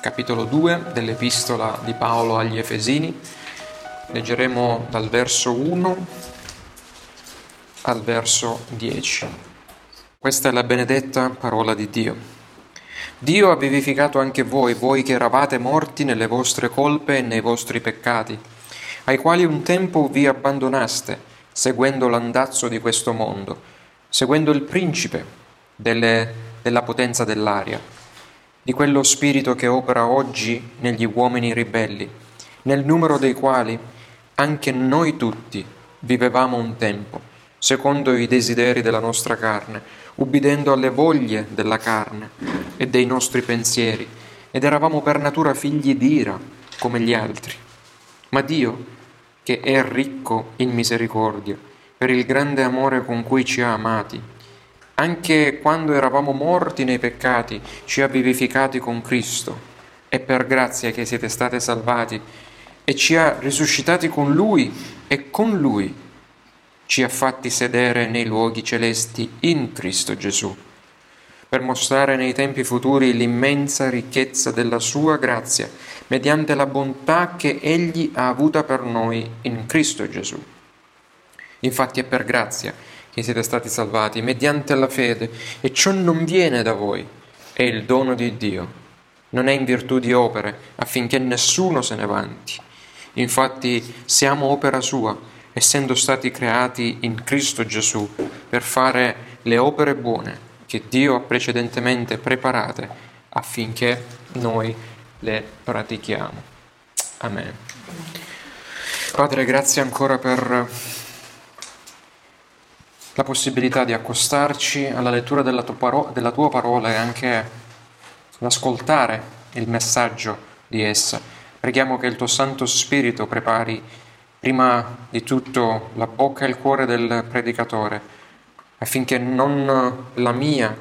capitolo 2 dell'epistola di Paolo agli Efesini. Leggeremo dal verso 1 al verso 10. Questa è la benedetta parola di Dio. Dio ha vivificato anche voi, voi che eravate morti nelle vostre colpe e nei vostri peccati, ai quali un tempo vi abbandonaste, seguendo l'andazzo di questo mondo, seguendo il principe delle, della potenza dell'aria, di quello spirito che opera oggi negli uomini ribelli, nel numero dei quali anche noi tutti vivevamo un tempo secondo i desideri della nostra carne, ubbidendo alle voglie della carne e dei nostri pensieri, ed eravamo per natura figli d'ira come gli altri. Ma Dio, che è ricco in misericordia, per il grande amore con cui ci ha amati, anche quando eravamo morti nei peccati, ci ha vivificati con Cristo. È per grazia che siete stati salvati e ci ha risuscitati con Lui e con Lui ci ha fatti sedere nei luoghi celesti in Cristo Gesù, per mostrare nei tempi futuri l'immensa ricchezza della sua grazia, mediante la bontà che Egli ha avuta per noi in Cristo Gesù. Infatti è per grazia che siete stati salvati, mediante la fede, e ciò non viene da voi, è il dono di Dio, non è in virtù di opere, affinché nessuno se ne vanti. Infatti siamo opera sua, essendo stati creati in Cristo Gesù per fare le opere buone che Dio ha precedentemente preparate affinché noi le pratichiamo. Amen. Padre, grazie ancora per la possibilità di accostarci alla lettura della tua, parola, della tua parola e anche l'ascoltare il messaggio di essa. Preghiamo che il tuo Santo Spirito prepari prima di tutto la bocca e il cuore del predicatore, affinché non la mia,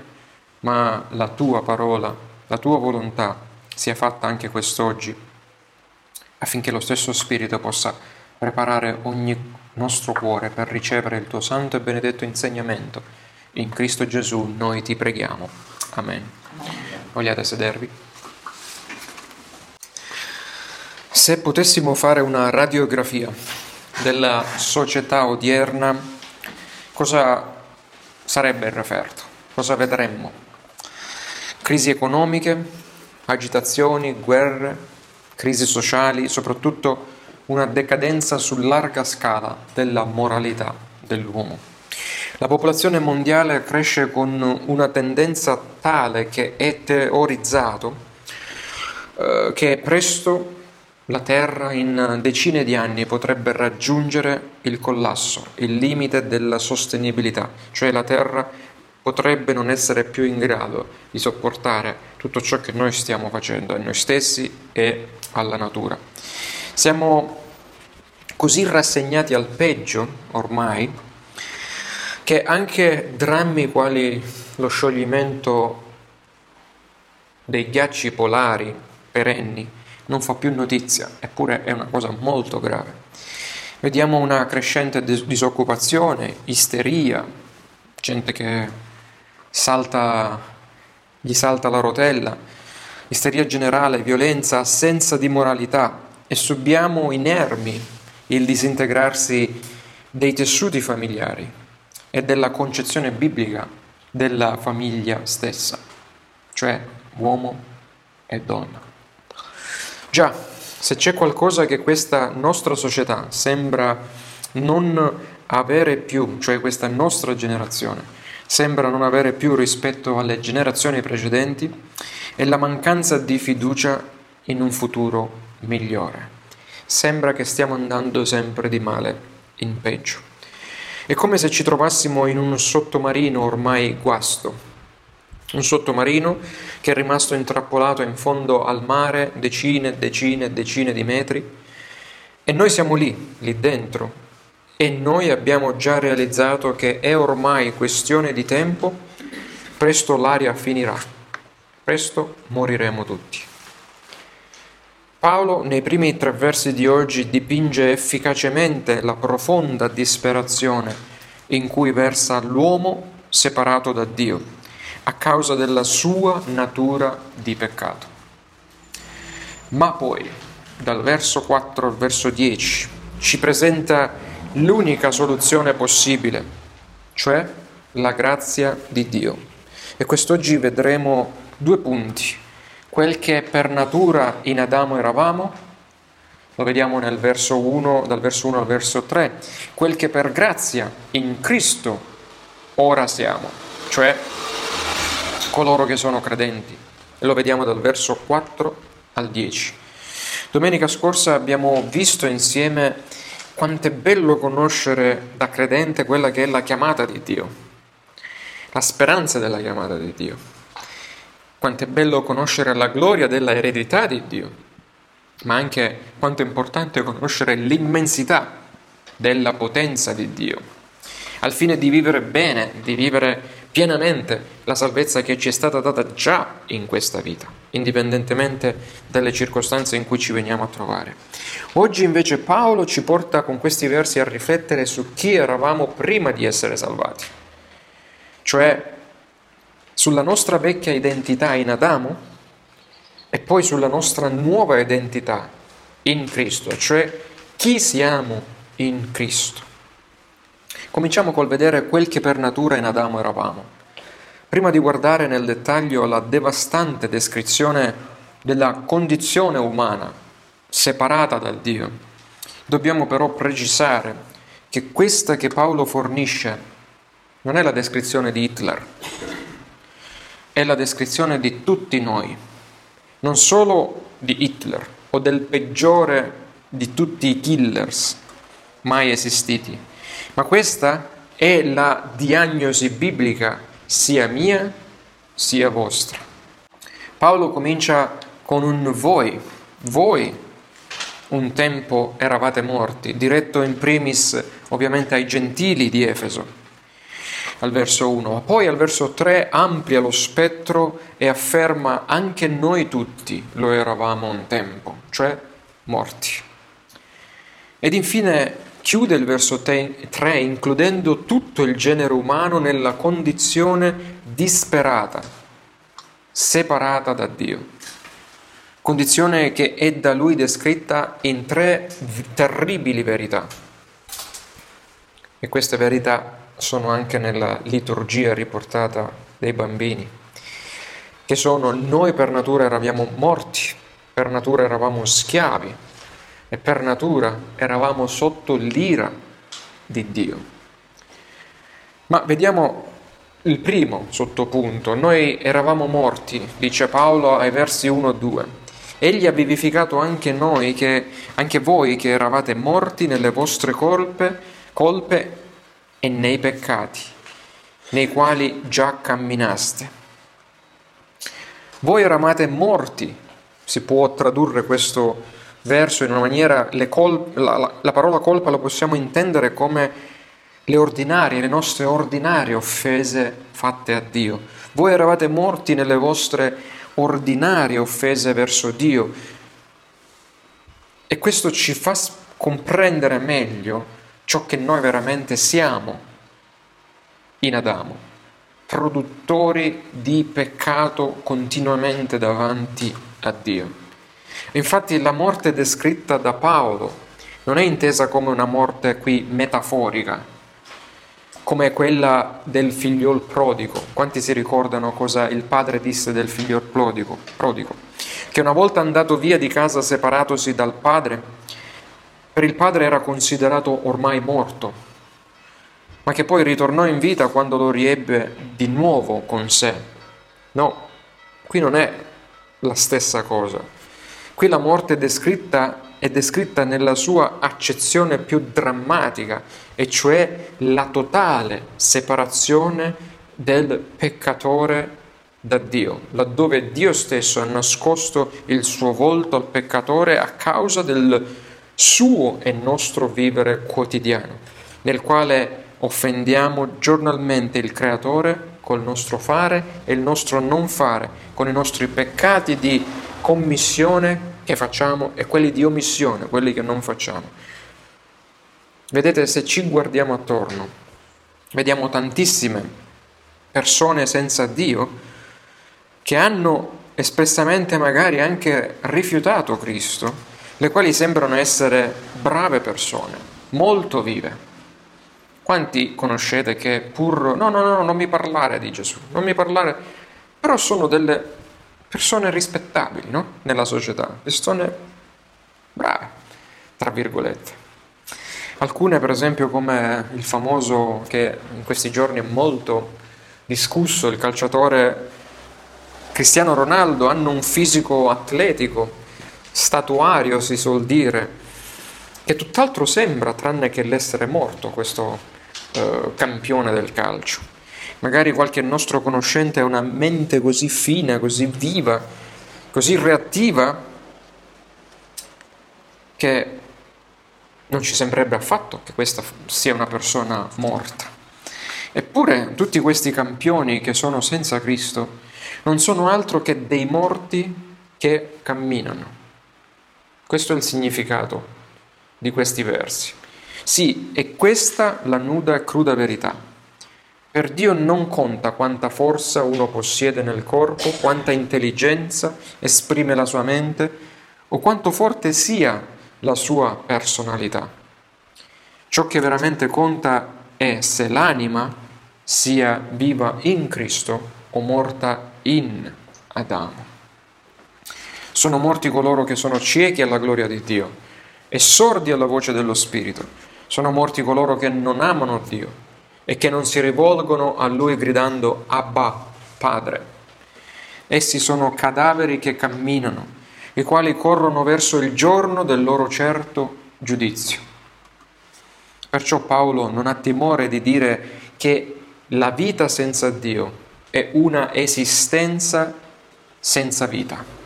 ma la tua parola, la tua volontà sia fatta anche quest'oggi, affinché lo stesso Spirito possa preparare ogni nostro cuore per ricevere il tuo santo e benedetto insegnamento. In Cristo Gesù noi ti preghiamo. Amen. Vogliate sedervi? Se potessimo fare una radiografia della società odierna, cosa sarebbe il referto? Cosa vedremmo? Crisi economiche, agitazioni, guerre, crisi sociali, soprattutto una decadenza su larga scala della moralità dell'uomo. La popolazione mondiale cresce con una tendenza tale che è teorizzato eh, che presto la Terra in decine di anni potrebbe raggiungere il collasso, il limite della sostenibilità, cioè la Terra potrebbe non essere più in grado di sopportare tutto ciò che noi stiamo facendo a noi stessi e alla natura. Siamo così rassegnati al peggio ormai che anche drammi quali lo scioglimento dei ghiacci polari perenni non fa più notizia, eppure è una cosa molto grave. Vediamo una crescente disoccupazione, isteria, gente che salta, gli salta la rotella, isteria generale, violenza, assenza di moralità e subiamo inermi il disintegrarsi dei tessuti familiari e della concezione biblica della famiglia stessa, cioè uomo e donna. Già, se c'è qualcosa che questa nostra società sembra non avere più, cioè questa nostra generazione, sembra non avere più rispetto alle generazioni precedenti, è la mancanza di fiducia in un futuro migliore. Sembra che stiamo andando sempre di male in peggio. È come se ci trovassimo in un sottomarino ormai guasto, un sottomarino che è rimasto intrappolato in fondo al mare decine e decine e decine di metri e noi siamo lì, lì dentro e noi abbiamo già realizzato che è ormai questione di tempo, presto l'aria finirà, presto moriremo tutti. Paolo nei primi tre versi di oggi dipinge efficacemente la profonda disperazione in cui versa l'uomo separato da Dio a causa della sua natura di peccato. Ma poi, dal verso 4 al verso 10, ci presenta l'unica soluzione possibile, cioè la grazia di Dio. E quest'oggi vedremo due punti, quel che per natura in Adamo eravamo, lo vediamo verso 1, dal verso 1 al verso 3, quel che per grazia in Cristo ora siamo, cioè coloro che sono credenti. E lo vediamo dal verso 4 al 10. Domenica scorsa abbiamo visto insieme quanto è bello conoscere da credente quella che è la chiamata di Dio, la speranza della chiamata di Dio. Quanto è bello conoscere la gloria della eredità di Dio, ma anche quanto è importante conoscere l'immensità della potenza di Dio al fine di vivere bene, di vivere pienamente la salvezza che ci è stata data già in questa vita, indipendentemente dalle circostanze in cui ci veniamo a trovare. Oggi invece Paolo ci porta con questi versi a riflettere su chi eravamo prima di essere salvati, cioè sulla nostra vecchia identità in Adamo e poi sulla nostra nuova identità in Cristo, cioè chi siamo in Cristo. Cominciamo col vedere quel che per natura in Adamo eravamo. Prima di guardare nel dettaglio la devastante descrizione della condizione umana separata da Dio, dobbiamo però precisare che questa che Paolo fornisce non è la descrizione di Hitler, è la descrizione di tutti noi, non solo di Hitler o del peggiore di tutti i killers mai esistiti, ma questa è la diagnosi biblica sia mia sia vostra. Paolo comincia con un voi, voi un tempo eravate morti, diretto in primis ovviamente ai gentili di Efeso, al verso 1, ma poi al verso 3 amplia lo spettro e afferma anche noi tutti lo eravamo un tempo, cioè morti. Ed infine chiude il verso 3 includendo tutto il genere umano nella condizione disperata, separata da Dio. Condizione che è da lui descritta in tre terribili verità. E queste verità sono anche nella liturgia riportata dai bambini, che sono noi per natura eravamo morti, per natura eravamo schiavi, e per natura eravamo sotto l'ira di Dio. Ma vediamo il primo sottopunto. Noi eravamo morti, dice Paolo ai versi 1 e 2. Egli ha vivificato anche noi, che, anche voi che eravate morti nelle vostre colpe, colpe e nei peccati, nei quali già camminaste. Voi eravate morti, si può tradurre questo verso in una maniera, col- la, la, la parola colpa la possiamo intendere come le ordinarie, le nostre ordinarie offese fatte a Dio. Voi eravate morti nelle vostre ordinarie offese verso Dio e questo ci fa comprendere meglio ciò che noi veramente siamo in Adamo, produttori di peccato continuamente davanti a Dio. Infatti la morte descritta da Paolo non è intesa come una morte qui metaforica, come quella del figliol prodigo. Quanti si ricordano cosa il padre disse del figliol prodigo? prodigo? Che una volta andato via di casa separatosi dal padre, per il padre era considerato ormai morto, ma che poi ritornò in vita quando lo riebbe di nuovo con sé. No, qui non è la stessa cosa. Qui la morte descritta, è descritta nella sua accezione più drammatica, e cioè la totale separazione del peccatore da Dio, laddove Dio stesso ha nascosto il suo volto al peccatore a causa del suo e nostro vivere quotidiano, nel quale offendiamo giornalmente il Creatore col nostro fare e il nostro non fare, con i nostri peccati di commissione che facciamo e quelli di omissione, quelli che non facciamo. Vedete, se ci guardiamo attorno, vediamo tantissime persone senza Dio che hanno espressamente magari anche rifiutato Cristo, le quali sembrano essere brave persone, molto vive. Quanti conoscete che pur no, no, no, non mi parlare di Gesù, non mi parlare, però sono delle persone rispettabili no? nella società, persone brave, tra virgolette. Alcune, per esempio, come il famoso che in questi giorni è molto discusso, il calciatore Cristiano Ronaldo, hanno un fisico atletico, statuario si suol dire, che tutt'altro sembra tranne che l'essere morto questo eh, campione del calcio. Magari qualche nostro conoscente ha una mente così fina, così viva, così reattiva, che non ci sembrerebbe affatto che questa sia una persona morta. Eppure tutti questi campioni che sono senza Cristo non sono altro che dei morti che camminano. Questo è il significato di questi versi. Sì, è questa la nuda e cruda verità. Per Dio non conta quanta forza uno possiede nel corpo, quanta intelligenza esprime la sua mente o quanto forte sia la sua personalità. Ciò che veramente conta è se l'anima sia viva in Cristo o morta in Adamo. Sono morti coloro che sono ciechi alla gloria di Dio e sordi alla voce dello Spirito. Sono morti coloro che non amano Dio e che non si rivolgono a Lui gridando Abba, Padre. Essi sono cadaveri che camminano i quali corrono verso il giorno del loro certo giudizio. Perciò Paolo non ha timore di dire che la vita senza Dio è una esistenza senza vita.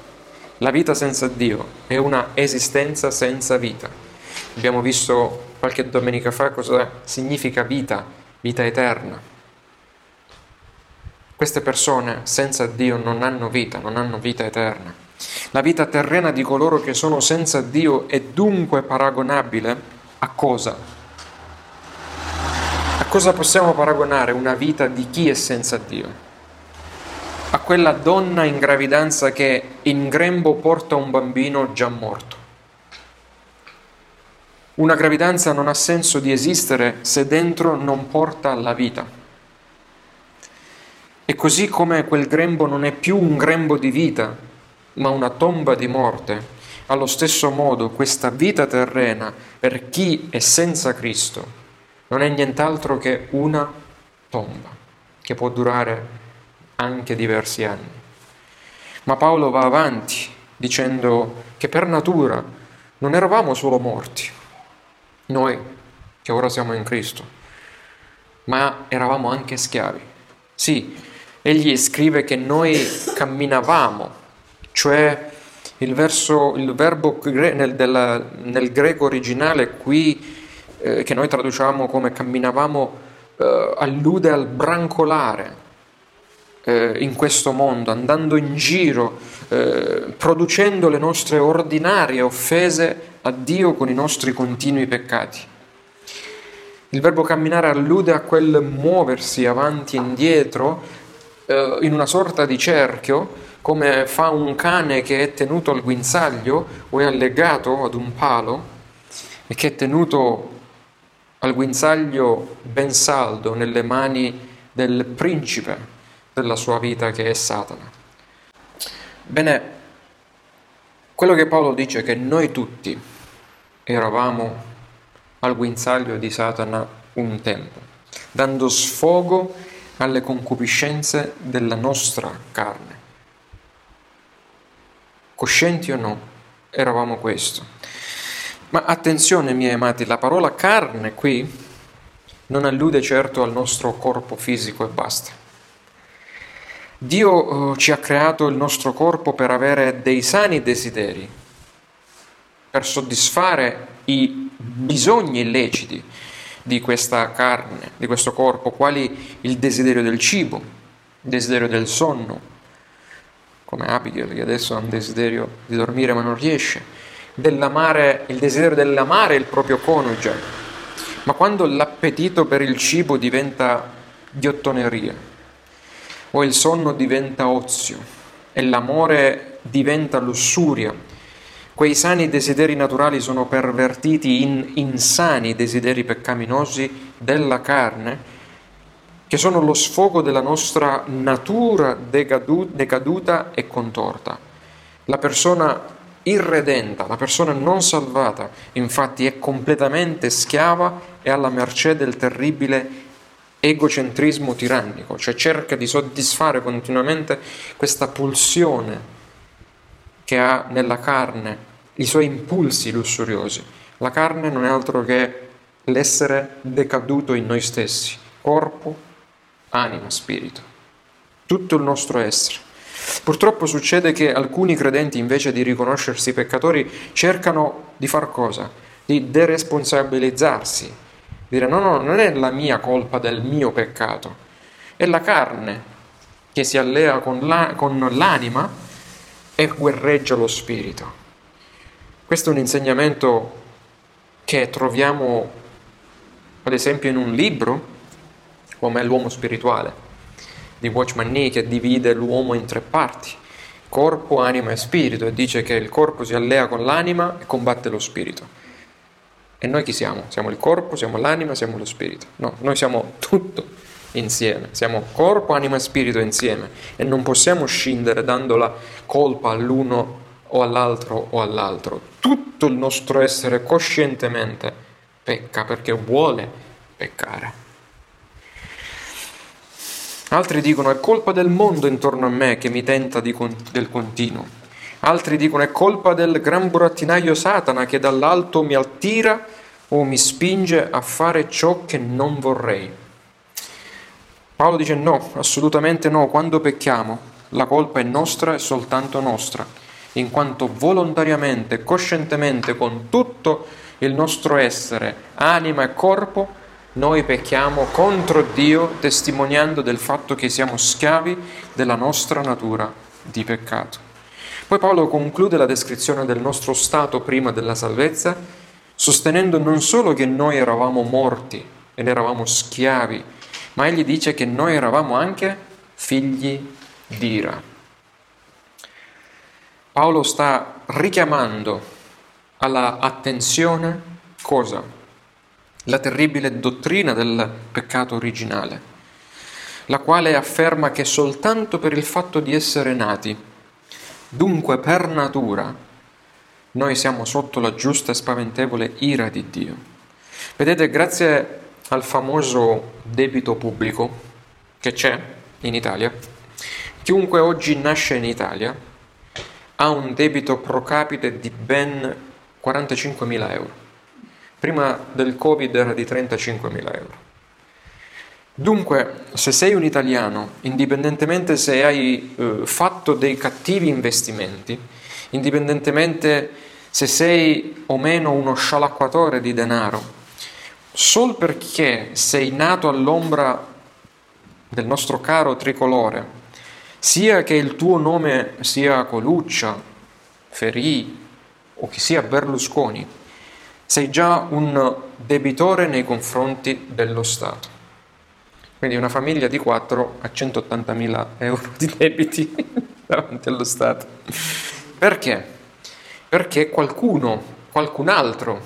La vita senza Dio è una esistenza senza vita. Abbiamo visto qualche domenica fa cosa significa vita, vita eterna. Queste persone senza Dio non hanno vita, non hanno vita eterna. La vita terrena di coloro che sono senza Dio è dunque paragonabile a cosa? A cosa possiamo paragonare una vita di chi è senza Dio? A quella donna in gravidanza che in grembo porta un bambino già morto. Una gravidanza non ha senso di esistere se dentro non porta la vita. E così come quel grembo non è più un grembo di vita, ma una tomba di morte, allo stesso modo questa vita terrena per chi è senza Cristo non è nient'altro che una tomba che può durare anche diversi anni. Ma Paolo va avanti dicendo che per natura non eravamo solo morti, noi che ora siamo in Cristo, ma eravamo anche schiavi. Sì, egli scrive che noi camminavamo cioè il, verso, il verbo nel, della, nel, greco originale qui, eh, che noi traduciamo come camminavamo, eh, allude al brancolare eh, in questo mondo, andando in giro, eh, producendo le nostre ordinarie offese a Dio con i nostri continui peccati. Il verbo camminare allude a quel muoversi avanti e indietro eh, in una sorta di cerchio come fa un cane che è tenuto al guinzaglio o è allegato ad un palo e che è tenuto al guinzaglio ben saldo nelle mani del principe della sua vita che è Satana. Bene, quello che Paolo dice è che noi tutti eravamo al guinzaglio di Satana un tempo, dando sfogo alle concupiscenze della nostra carne coscienti o no, eravamo questo. Ma attenzione, miei amati, la parola carne qui non allude certo al nostro corpo fisico e basta. Dio eh, ci ha creato il nostro corpo per avere dei sani desideri, per soddisfare i bisogni illeciti di questa carne, di questo corpo, quali il desiderio del cibo, il desiderio del sonno, come Abigail che adesso ha un desiderio di dormire ma non riesce, il desiderio dell'amare il proprio coniuge, ma quando l'appetito per il cibo diventa ghiottoneria o il sonno diventa ozio e l'amore diventa lussuria. Quei sani desideri naturali sono pervertiti in insani desideri peccaminosi della carne, che sono lo sfogo della nostra natura decaduta e contorta. La persona irredenta, la persona non salvata, infatti è completamente schiava e alla mercé del terribile egocentrismo tirannico, cioè cerca di soddisfare continuamente questa pulsione che ha nella carne, i suoi impulsi lussuriosi. La carne non è altro che l'essere decaduto in noi stessi, corpo, anima, spirito, tutto il nostro essere. Purtroppo succede che alcuni credenti invece di riconoscersi peccatori cercano di far cosa? Di deresponsabilizzarsi, Dire no, no, non è la mia colpa del mio peccato, è la carne che si allea con, la, con l'anima e guerreggia lo spirito. Questo è un insegnamento che troviamo ad esempio in un libro come L'uomo spirituale di Watchman Nee che divide l'uomo in tre parti, corpo, anima e spirito e dice che il corpo si allea con l'anima e combatte lo spirito. E noi chi siamo? Siamo il corpo, siamo l'anima, siamo lo spirito. No, noi siamo tutto insieme, siamo corpo, anima e spirito insieme e non possiamo scindere dando la colpa all'uno o all'altro o all'altro. Tutto il nostro essere coscientemente pecca perché vuole peccare. Altri dicono è colpa del mondo intorno a me che mi tenta con- del continuo. Altri dicono è colpa del gran burattinaio Satana che dall'alto mi attira o mi spinge a fare ciò che non vorrei. Paolo dice no, assolutamente no, quando pecchiamo la colpa è nostra e soltanto nostra, in quanto volontariamente, coscientemente, con tutto il nostro essere, anima e corpo, noi pecchiamo contro Dio testimoniando del fatto che siamo schiavi della nostra natura di peccato. Poi Paolo conclude la descrizione del nostro stato prima della salvezza, sostenendo non solo che noi eravamo morti ed eravamo schiavi, ma egli dice che noi eravamo anche figli d'ira. Paolo sta richiamando alla attenzione cosa? La terribile dottrina del peccato originale, la quale afferma che soltanto per il fatto di essere nati Dunque per natura noi siamo sotto la giusta e spaventevole ira di Dio. Vedete, grazie al famoso debito pubblico che c'è in Italia, chiunque oggi nasce in Italia ha un debito pro capite di ben 45.000 euro. Prima del Covid era di 35.000 euro. Dunque, se sei un italiano, indipendentemente se hai eh, fatto dei cattivi investimenti, indipendentemente se sei o meno uno scialacquatore di denaro, sol perché sei nato all'ombra del nostro caro tricolore, sia che il tuo nome sia Coluccia, Ferì o che sia Berlusconi, sei già un debitore nei confronti dello Stato. Quindi una famiglia di quattro ha 180.000 euro di debiti davanti allo Stato. Perché? Perché qualcuno, qualcun altro,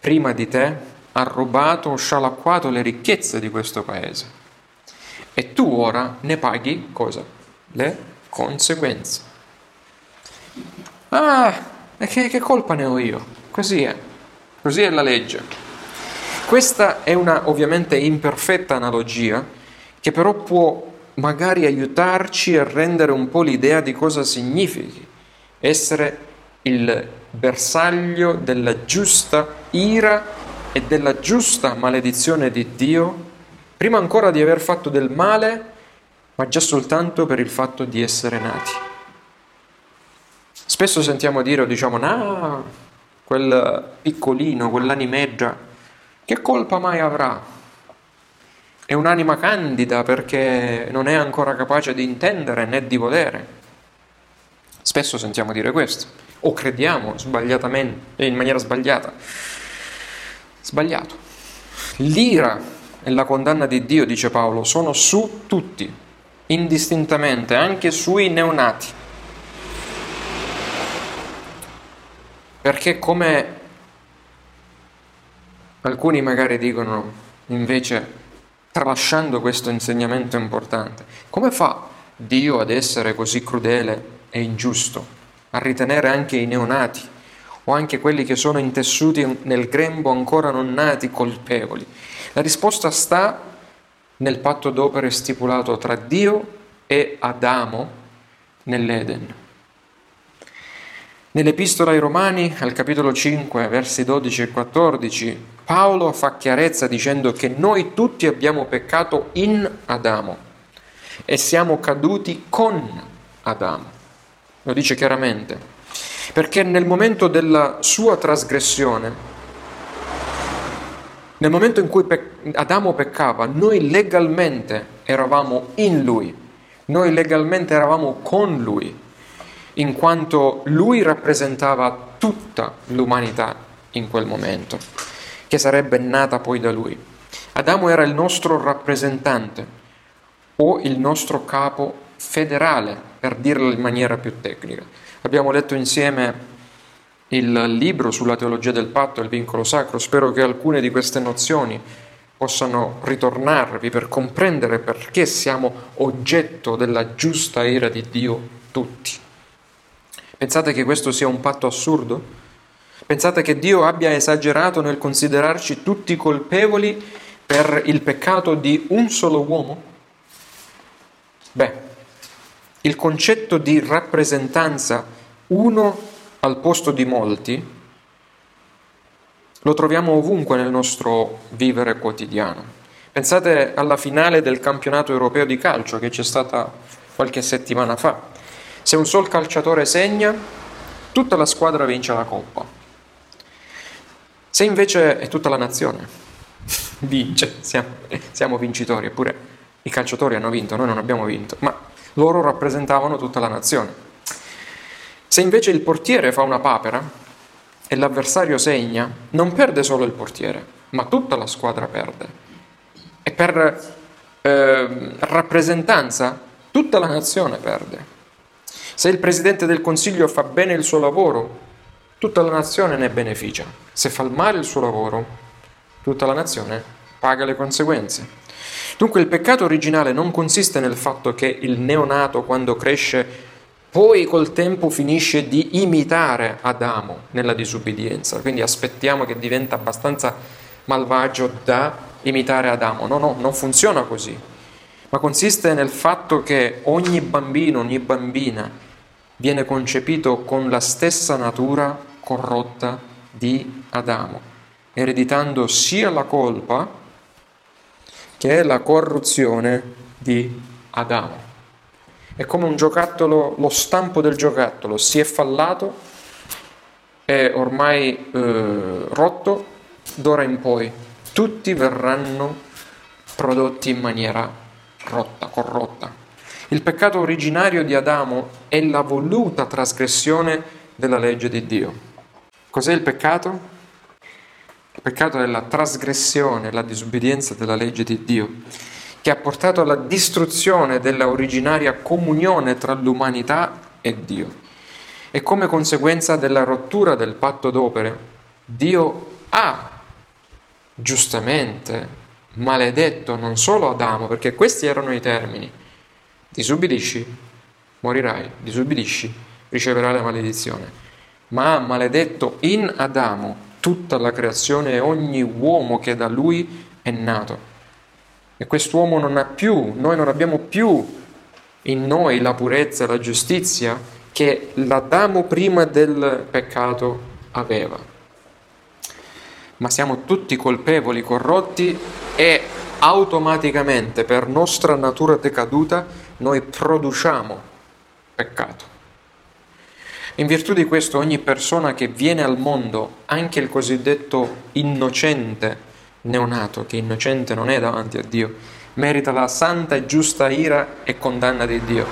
prima di te, ha rubato o scialacquato le ricchezze di questo paese. E tu ora ne paghi cosa? Le conseguenze. Ah, e che, che colpa ne ho io? Così è. Così è la legge. Questa è una ovviamente imperfetta analogia che però può magari aiutarci a rendere un po' l'idea di cosa significhi essere il bersaglio della giusta ira e della giusta maledizione di Dio, prima ancora di aver fatto del male, ma già soltanto per il fatto di essere nati. Spesso sentiamo dire o diciamo, no, quel piccolino, quell'animeggia, che colpa mai avrà? È un'anima candida perché non è ancora capace di intendere né di volere. Spesso sentiamo dire questo, o crediamo sbagliatamente, e in maniera sbagliata. Sbagliato. L'ira e la condanna di Dio, dice Paolo, sono su tutti, indistintamente, anche sui neonati. Perché come alcuni magari dicono, invece, tralasciando questo insegnamento importante, come fa Dio ad essere così crudele e ingiusto, a ritenere anche i neonati o anche quelli che sono intessuti nel grembo ancora non nati colpevoli? La risposta sta nel patto d'opere stipulato tra Dio e Adamo nell'Eden. Nell'Epistola ai Romani, al capitolo 5, versi 12 e 14, Paolo fa chiarezza dicendo che noi tutti abbiamo peccato in Adamo e siamo caduti con Adamo. Lo dice chiaramente, perché nel momento della sua trasgressione, nel momento in cui Adamo peccava, noi legalmente eravamo in lui, noi legalmente eravamo con lui, in quanto lui rappresentava tutta l'umanità in quel momento, che sarebbe nata poi da lui. Adamo era il nostro rappresentante o il nostro capo federale, per dirlo in maniera più tecnica. Abbiamo letto insieme il libro sulla teologia del patto e il vincolo sacro, spero che alcune di queste nozioni possano ritornarvi per comprendere perché siamo oggetto della giusta ira di Dio tutti. Pensate che questo sia un patto assurdo? Pensate che Dio abbia esagerato nel considerarci tutti colpevoli per il peccato di un solo uomo? Beh, il concetto di rappresentanza uno al posto di molti lo troviamo ovunque nel nostro vivere quotidiano. Pensate alla finale del campionato europeo di calcio che c'è stata qualche settimana fa. Se un sol calciatore segna, tutta la squadra vince la coppa. Se invece è tutta la nazione vince, siamo, siamo vincitori, eppure i calciatori hanno vinto, noi non abbiamo vinto, ma loro rappresentavano tutta la nazione. Se invece il portiere fa una papera, e l'avversario segna, non perde solo il portiere, ma tutta la squadra perde. E per eh, rappresentanza tutta la nazione perde. Se il Presidente del Consiglio fa bene il suo lavoro, tutta la nazione ne beneficia. Se fa male il suo lavoro, tutta la nazione paga le conseguenze. Dunque il peccato originale non consiste nel fatto che il neonato quando cresce poi col tempo finisce di imitare Adamo nella disubbidienza, quindi aspettiamo che diventa abbastanza malvagio da imitare Adamo. No, no, non funziona così, ma consiste nel fatto che ogni bambino, ogni bambina viene concepito con la stessa natura corrotta di Adamo, ereditando sia la colpa che la corruzione di Adamo. È come un giocattolo, lo stampo del giocattolo si è fallato, è ormai eh, rotto, d'ora in poi tutti verranno prodotti in maniera rotta, corrotta. Il peccato originario di Adamo è la voluta trasgressione della legge di Dio. Cos'è il peccato? Il peccato è la trasgressione, la disobbedienza della legge di Dio che ha portato alla distruzione della originaria comunione tra l'umanità e Dio. E come conseguenza della rottura del patto d'opere, Dio ha giustamente maledetto non solo Adamo, perché questi erano i termini, disubbidisci, morirai, disubbidisci, riceverai la maledizione, ma ha maledetto in Adamo tutta la creazione e ogni uomo che da lui è nato e quest'uomo non ha più, noi non abbiamo più in noi la purezza la giustizia che l'Adamo prima del peccato aveva. Ma siamo tutti colpevoli, corrotti e automaticamente per nostra natura decaduta noi produciamo peccato. In virtù di questo ogni persona che viene al mondo, anche il cosiddetto innocente, neonato, che innocente non è davanti a Dio, merita la santa e giusta ira e condanna di Dio.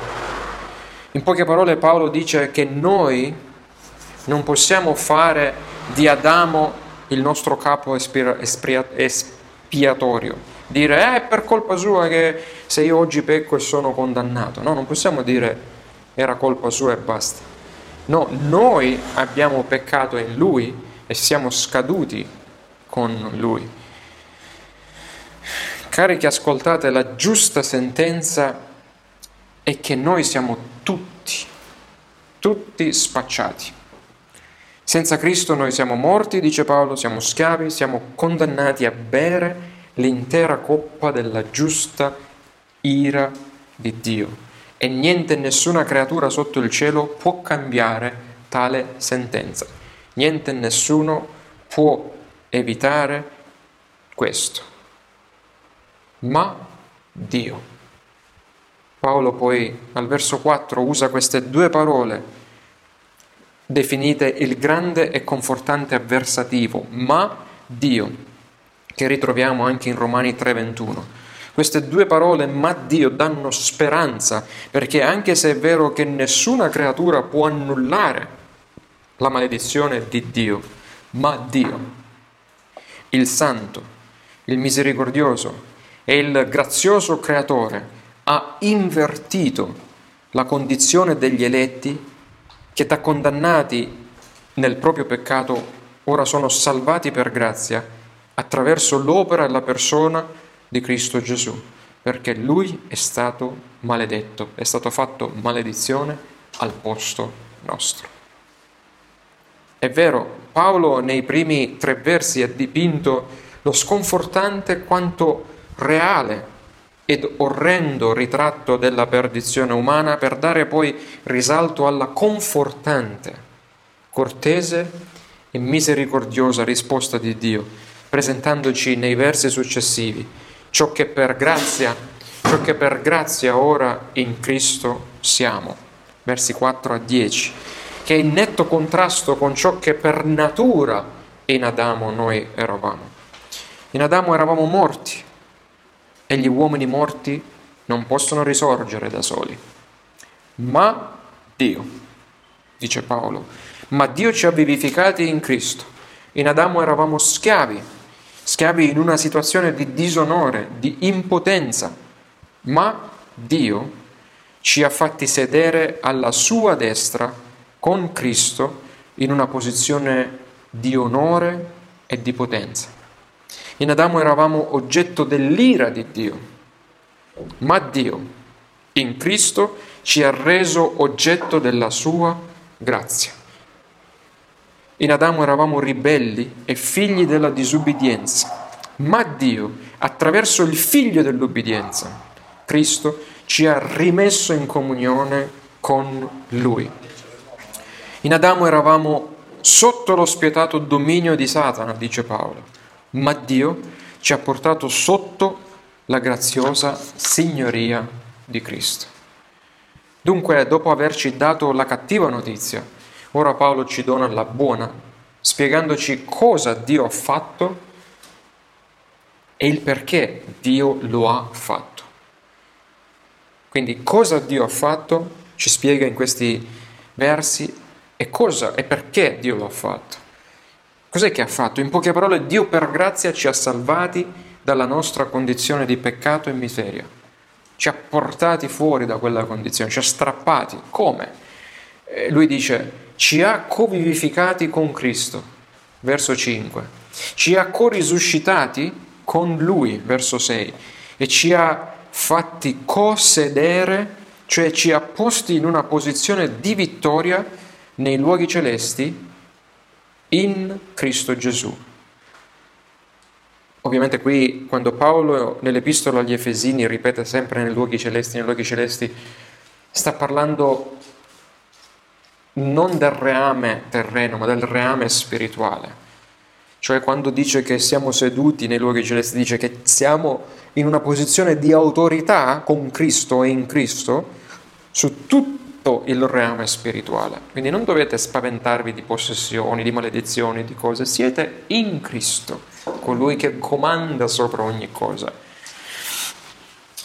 In poche parole Paolo dice che noi non possiamo fare di Adamo il nostro capo espiatorio, dire eh, è per colpa sua che se io oggi pecco e sono condannato. No, non possiamo dire era colpa sua e basta. No, noi abbiamo peccato in Lui e siamo scaduti con Lui. Cari che ascoltate, la giusta sentenza è che noi siamo tutti, tutti spacciati. Senza Cristo noi siamo morti, dice Paolo, siamo schiavi, siamo condannati a bere l'intera coppa della giusta ira di Dio. E niente, nessuna creatura sotto il cielo può cambiare tale sentenza. Niente, nessuno può evitare questo. Ma Dio. Paolo poi al verso 4 usa queste due parole definite il grande e confortante avversativo, ma Dio, che ritroviamo anche in Romani 3:21. Queste due parole, ma Dio, danno speranza, perché anche se è vero che nessuna creatura può annullare la maledizione di Dio, ma Dio, il Santo, il Misericordioso e il grazioso Creatore, ha invertito la condizione degli eletti che da condannati nel proprio peccato ora sono salvati per grazia attraverso l'opera e la persona di Cristo Gesù, perché lui è stato maledetto, è stato fatto maledizione al posto nostro. È vero, Paolo nei primi tre versi ha dipinto lo sconfortante quanto reale ed orrendo ritratto della perdizione umana per dare poi risalto alla confortante, cortese e misericordiosa risposta di Dio, presentandoci nei versi successivi ciò che per grazia, ciò che per grazia ora in Cristo siamo, versi 4 a 10, che è in netto contrasto con ciò che per natura in Adamo noi eravamo. In Adamo eravamo morti, e gli uomini morti non possono risorgere da soli. Ma Dio, dice Paolo, ma Dio ci ha vivificati in Cristo. In Adamo eravamo schiavi, schiavi in una situazione di disonore, di impotenza, ma Dio ci ha fatti sedere alla sua destra con Cristo in una posizione di onore e di potenza. In Adamo eravamo oggetto dell'ira di Dio, ma Dio in Cristo ci ha reso oggetto della sua grazia. In Adamo eravamo ribelli e figli della disubbidienza, ma Dio, attraverso il figlio dell'ubbidienza, Cristo, ci ha rimesso in comunione con Lui. In Adamo eravamo sotto lo spietato dominio di Satana, dice Paolo ma Dio ci ha portato sotto la graziosa signoria di Cristo. Dunque, dopo averci dato la cattiva notizia, ora Paolo ci dona la buona, spiegandoci cosa Dio ha fatto e il perché Dio lo ha fatto. Quindi cosa Dio ha fatto ci spiega in questi versi e cosa e perché Dio lo ha fatto. Cos'è che ha fatto? In poche parole, Dio per grazia ci ha salvati dalla nostra condizione di peccato e miseria. Ci ha portati fuori da quella condizione, ci ha strappati. Come? Eh, lui dice, ci ha covivificati con Cristo, verso 5. Ci ha corisuscitati con Lui, verso 6. E ci ha fatti co-sedere, cioè ci ha posti in una posizione di vittoria nei luoghi celesti in Cristo Gesù. Ovviamente qui quando Paolo nell'epistola agli Efesini ripete sempre nei luoghi celesti, nei luoghi celesti, sta parlando non del reame terreno, ma del reame spirituale. Cioè quando dice che siamo seduti nei luoghi celesti, dice che siamo in una posizione di autorità con Cristo e in Cristo su tutto il reame spirituale. Quindi non dovete spaventarvi di possessioni, di maledizioni, di cose. Siete in Cristo, colui che comanda sopra ogni cosa.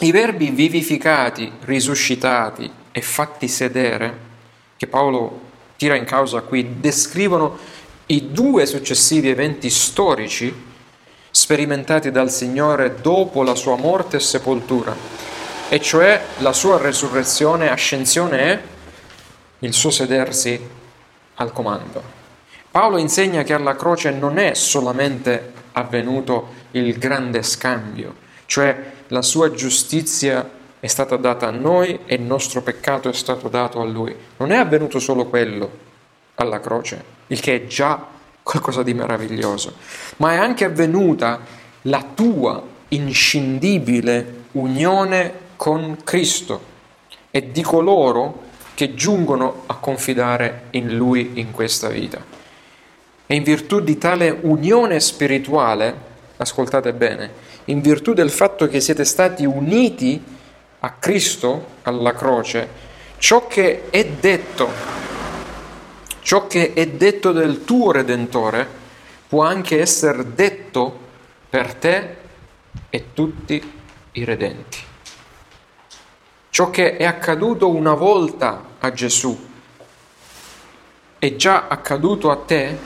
I verbi vivificati, risuscitati e fatti sedere, che Paolo tira in causa qui, descrivono i due successivi eventi storici sperimentati dal Signore dopo la sua morte e sepoltura, e cioè la sua resurrezione, ascensione e il suo sedersi al comando. Paolo insegna che alla croce non è solamente avvenuto il grande scambio, cioè la sua giustizia è stata data a noi e il nostro peccato è stato dato a lui. Non è avvenuto solo quello alla croce, il che è già qualcosa di meraviglioso, ma è anche avvenuta la tua inscindibile unione con Cristo e di coloro che giungono a confidare in Lui in questa vita. E in virtù di tale unione spirituale, ascoltate bene, in virtù del fatto che siete stati uniti a Cristo alla croce, ciò che è detto, ciò che è detto del tuo Redentore, può anche essere detto per te e tutti i redenti. Ciò che è accaduto una volta a Gesù è già accaduto a te,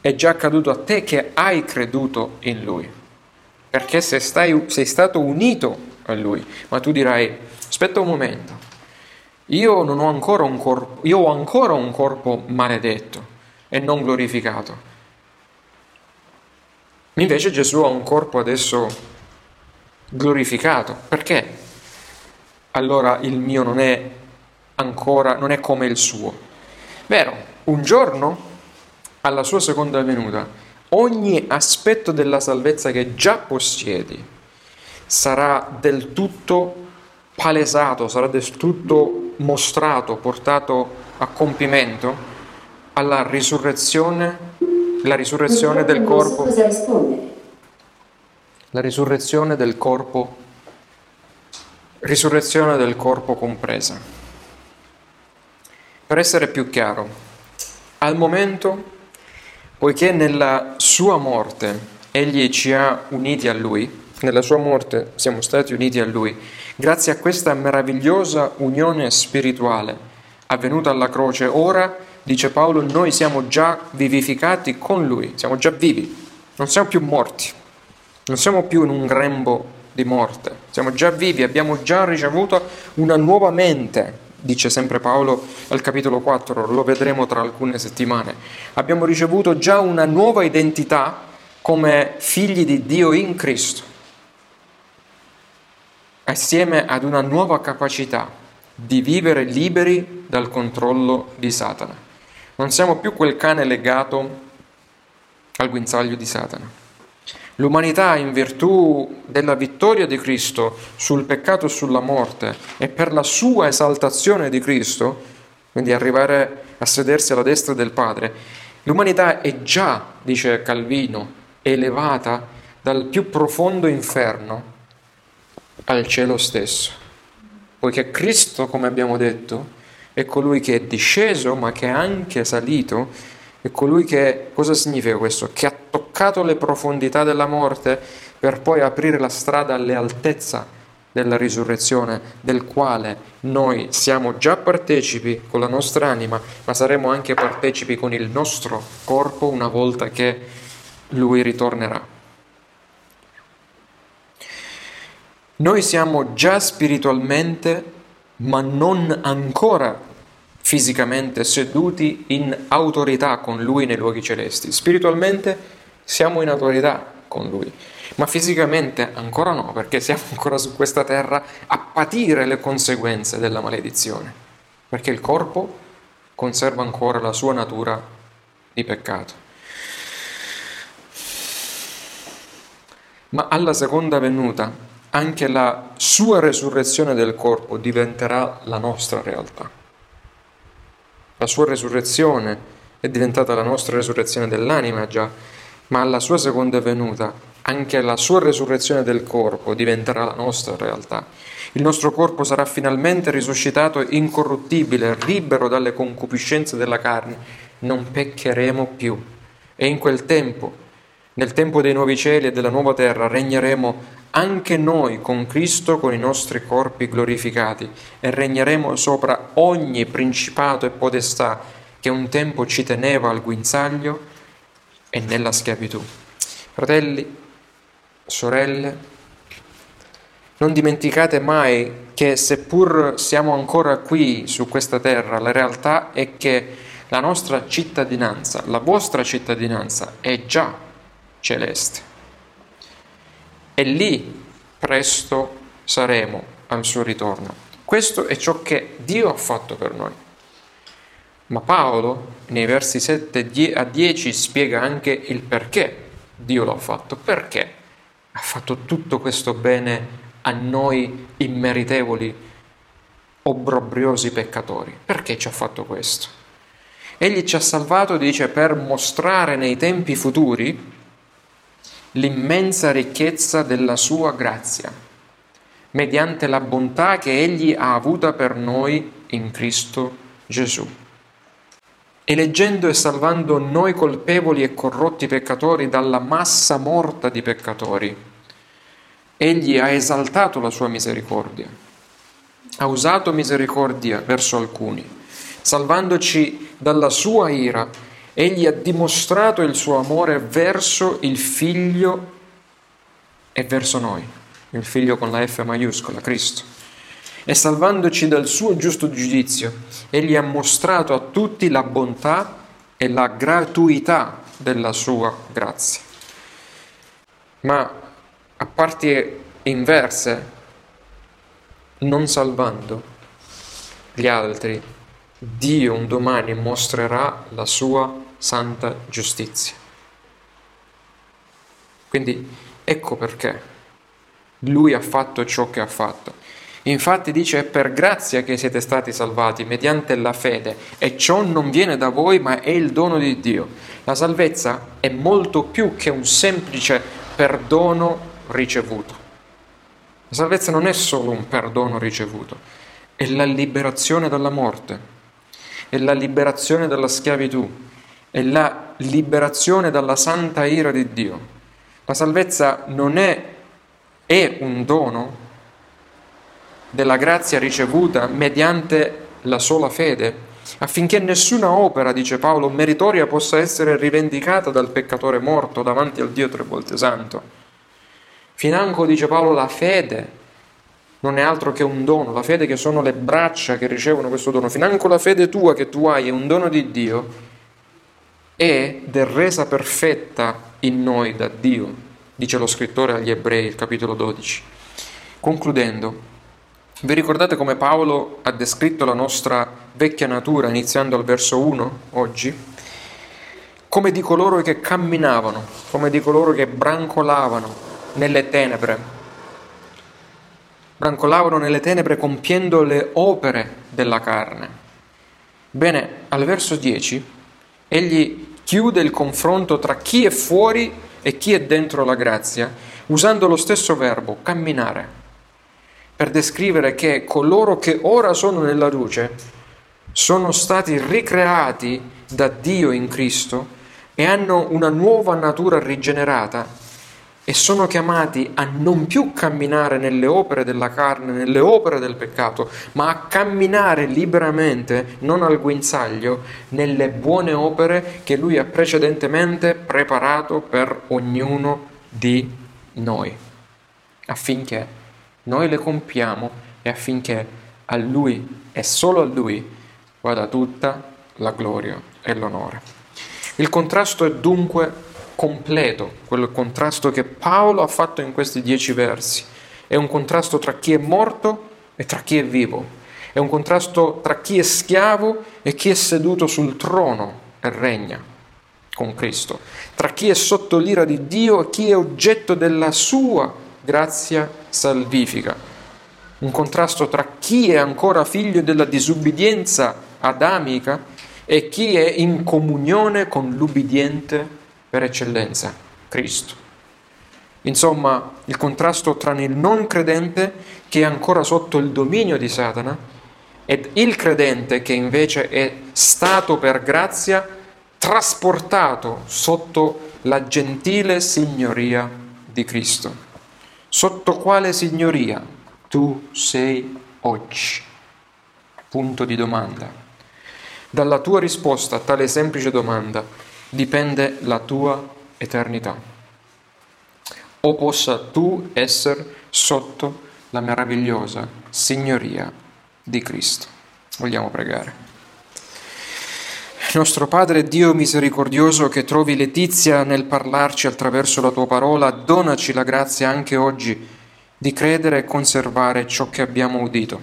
è già accaduto a te che hai creduto in Lui, perché se stai, sei stato unito a Lui, ma tu dirai, aspetta un momento, io non ho ancora un corpo, io ho ancora un corpo maledetto e non glorificato. Invece Gesù ha un corpo adesso glorificato. Perché? Allora il mio non è ancora, non è come il suo. Vero, un giorno, alla sua seconda venuta, ogni aspetto della salvezza che già possiedi sarà del tutto palesato, sarà del tutto mostrato, portato a compimento alla risurrezione, la risurrezione del corpo la risurrezione del corpo, risurrezione del corpo compresa. Per essere più chiaro, al momento, poiché nella sua morte egli ci ha uniti a lui, nella sua morte siamo stati uniti a lui, grazie a questa meravigliosa unione spirituale avvenuta alla croce, ora, dice Paolo, noi siamo già vivificati con lui, siamo già vivi, non siamo più morti. Non siamo più in un grembo di morte, siamo già vivi, abbiamo già ricevuto una nuova mente, dice sempre Paolo al capitolo 4, lo vedremo tra alcune settimane. Abbiamo ricevuto già una nuova identità come figli di Dio in Cristo, assieme ad una nuova capacità di vivere liberi dal controllo di Satana. Non siamo più quel cane legato al guinzaglio di Satana. L'umanità, in virtù della vittoria di Cristo sul peccato e sulla morte e per la sua esaltazione di Cristo, quindi arrivare a sedersi alla destra del Padre, l'umanità è già, dice Calvino, elevata dal più profondo inferno al cielo stesso. Poiché Cristo, come abbiamo detto, è colui che è disceso ma che è anche salito è colui che, cosa significa questo? Che ha toccato le profondità della morte per poi aprire la strada alle altezze della risurrezione, del quale noi siamo già partecipi con la nostra anima, ma saremo anche partecipi con il nostro corpo una volta che Lui ritornerà. Noi siamo già spiritualmente, ma non ancora fisicamente seduti in autorità con Lui nei luoghi celesti. Spiritualmente siamo in autorità con Lui, ma fisicamente ancora no, perché siamo ancora su questa terra a patire le conseguenze della maledizione, perché il corpo conserva ancora la sua natura di peccato. Ma alla seconda venuta anche la sua resurrezione del corpo diventerà la nostra realtà. La sua resurrezione è diventata la nostra resurrezione dell'anima già, ma alla sua seconda venuta anche la sua resurrezione del corpo diventerà la nostra realtà. Il nostro corpo sarà finalmente risuscitato incorruttibile, libero dalle concupiscenze della carne. Non peccheremo più. E in quel tempo, nel tempo dei nuovi cieli e della nuova terra, regneremo anche noi con Cristo con i nostri corpi glorificati e regneremo sopra ogni principato e potestà che un tempo ci teneva al guinzaglio e nella schiavitù. Fratelli, sorelle, Non dimenticate mai che seppur siamo ancora qui su questa terra, la realtà è che la nostra cittadinanza, la vostra cittadinanza è già celeste. E lì presto saremo al suo ritorno. Questo è ciò che Dio ha fatto per noi. Ma Paolo nei versi 7 a 10 spiega anche il perché Dio l'ha fatto. Perché ha fatto tutto questo bene a noi immeritevoli, obbrobriosi peccatori. Perché ci ha fatto questo? Egli ci ha salvato, dice, per mostrare nei tempi futuri l'immensa ricchezza della sua grazia, mediante la bontà che egli ha avuta per noi in Cristo Gesù. Eleggendo e salvando noi colpevoli e corrotti peccatori dalla massa morta di peccatori, Egli ha esaltato la sua misericordia, ha usato misericordia verso alcuni, salvandoci dalla sua ira, egli ha dimostrato il suo amore verso il figlio e verso noi, il figlio con la F maiuscola, Cristo. E salvandoci dal suo giusto giudizio, egli ha mostrato a tutti la bontà e la gratuità della sua grazia. Ma a parti inverse, non salvando gli altri, Dio un domani mostrerà la sua santa giustizia. Quindi ecco perché lui ha fatto ciò che ha fatto. Infatti dice è per grazia che siete stati salvati mediante la fede e ciò non viene da voi ma è il dono di Dio. La salvezza è molto più che un semplice perdono ricevuto. La salvezza non è solo un perdono ricevuto, è la liberazione dalla morte, è la liberazione dalla schiavitù, è la liberazione dalla santa ira di Dio. La salvezza non è, è un dono della grazia ricevuta mediante la sola fede, affinché nessuna opera, dice Paolo, meritoria possa essere rivendicata dal peccatore morto davanti al Dio tre volte santo. Financo, dice Paolo, la fede non è altro che un dono, la fede che sono le braccia che ricevono questo dono. Financo la fede tua che tu hai è un dono di Dio è resa perfetta in noi da Dio, dice lo scrittore agli ebrei, capitolo 12. Concludendo, vi ricordate come Paolo ha descritto la nostra vecchia natura iniziando al verso 1 oggi? Come di coloro che camminavano, come di coloro che brancolavano, nelle tenebre. Brancolavano nelle tenebre compiendo le opere della carne. Bene, al verso 10, egli chiude il confronto tra chi è fuori e chi è dentro la grazia, usando lo stesso verbo, camminare, per descrivere che coloro che ora sono nella luce sono stati ricreati da Dio in Cristo e hanno una nuova natura rigenerata e sono chiamati a non più camminare nelle opere della carne, nelle opere del peccato, ma a camminare liberamente, non al guinzaglio, nelle buone opere che Lui ha precedentemente preparato per ognuno di noi, affinché noi le compiamo e affinché a Lui e solo a Lui vada tutta la gloria e l'onore. Il contrasto è dunque completo, quel contrasto che Paolo ha fatto in questi dieci versi. È un contrasto tra chi è morto e tra chi è vivo. È un contrasto tra chi è schiavo e chi è seduto sul trono e regna con Cristo. Tra chi è sotto l'ira di Dio e chi è oggetto della sua grazia salvifica. Un contrasto tra chi è ancora figlio della disubbidienza adamica e chi è in comunione con l'ubbidiente per eccellenza, Cristo. Insomma, il contrasto tra il non credente che è ancora sotto il dominio di Satana ed il credente che invece è stato per grazia trasportato sotto la gentile signoria di Cristo. Sotto quale signoria tu sei oggi? Punto di domanda. Dalla tua risposta a tale semplice domanda dipende la tua eternità. O possa tu essere sotto la meravigliosa signoria di Cristo. Vogliamo pregare. Nostro Padre Dio misericordioso che trovi letizia nel parlarci attraverso la tua parola, donaci la grazia anche oggi di credere e conservare ciò che abbiamo udito.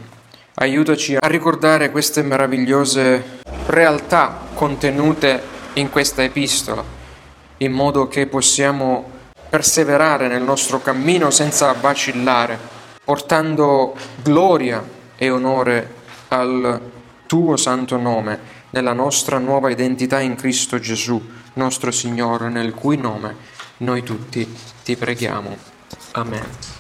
Aiutaci a ricordare queste meravigliose realtà contenute in questa epistola, in modo che possiamo perseverare nel nostro cammino senza vacillare, portando gloria e onore al tuo santo nome nella nostra nuova identità in Cristo Gesù, nostro Signore, nel cui nome noi tutti ti preghiamo. Amen.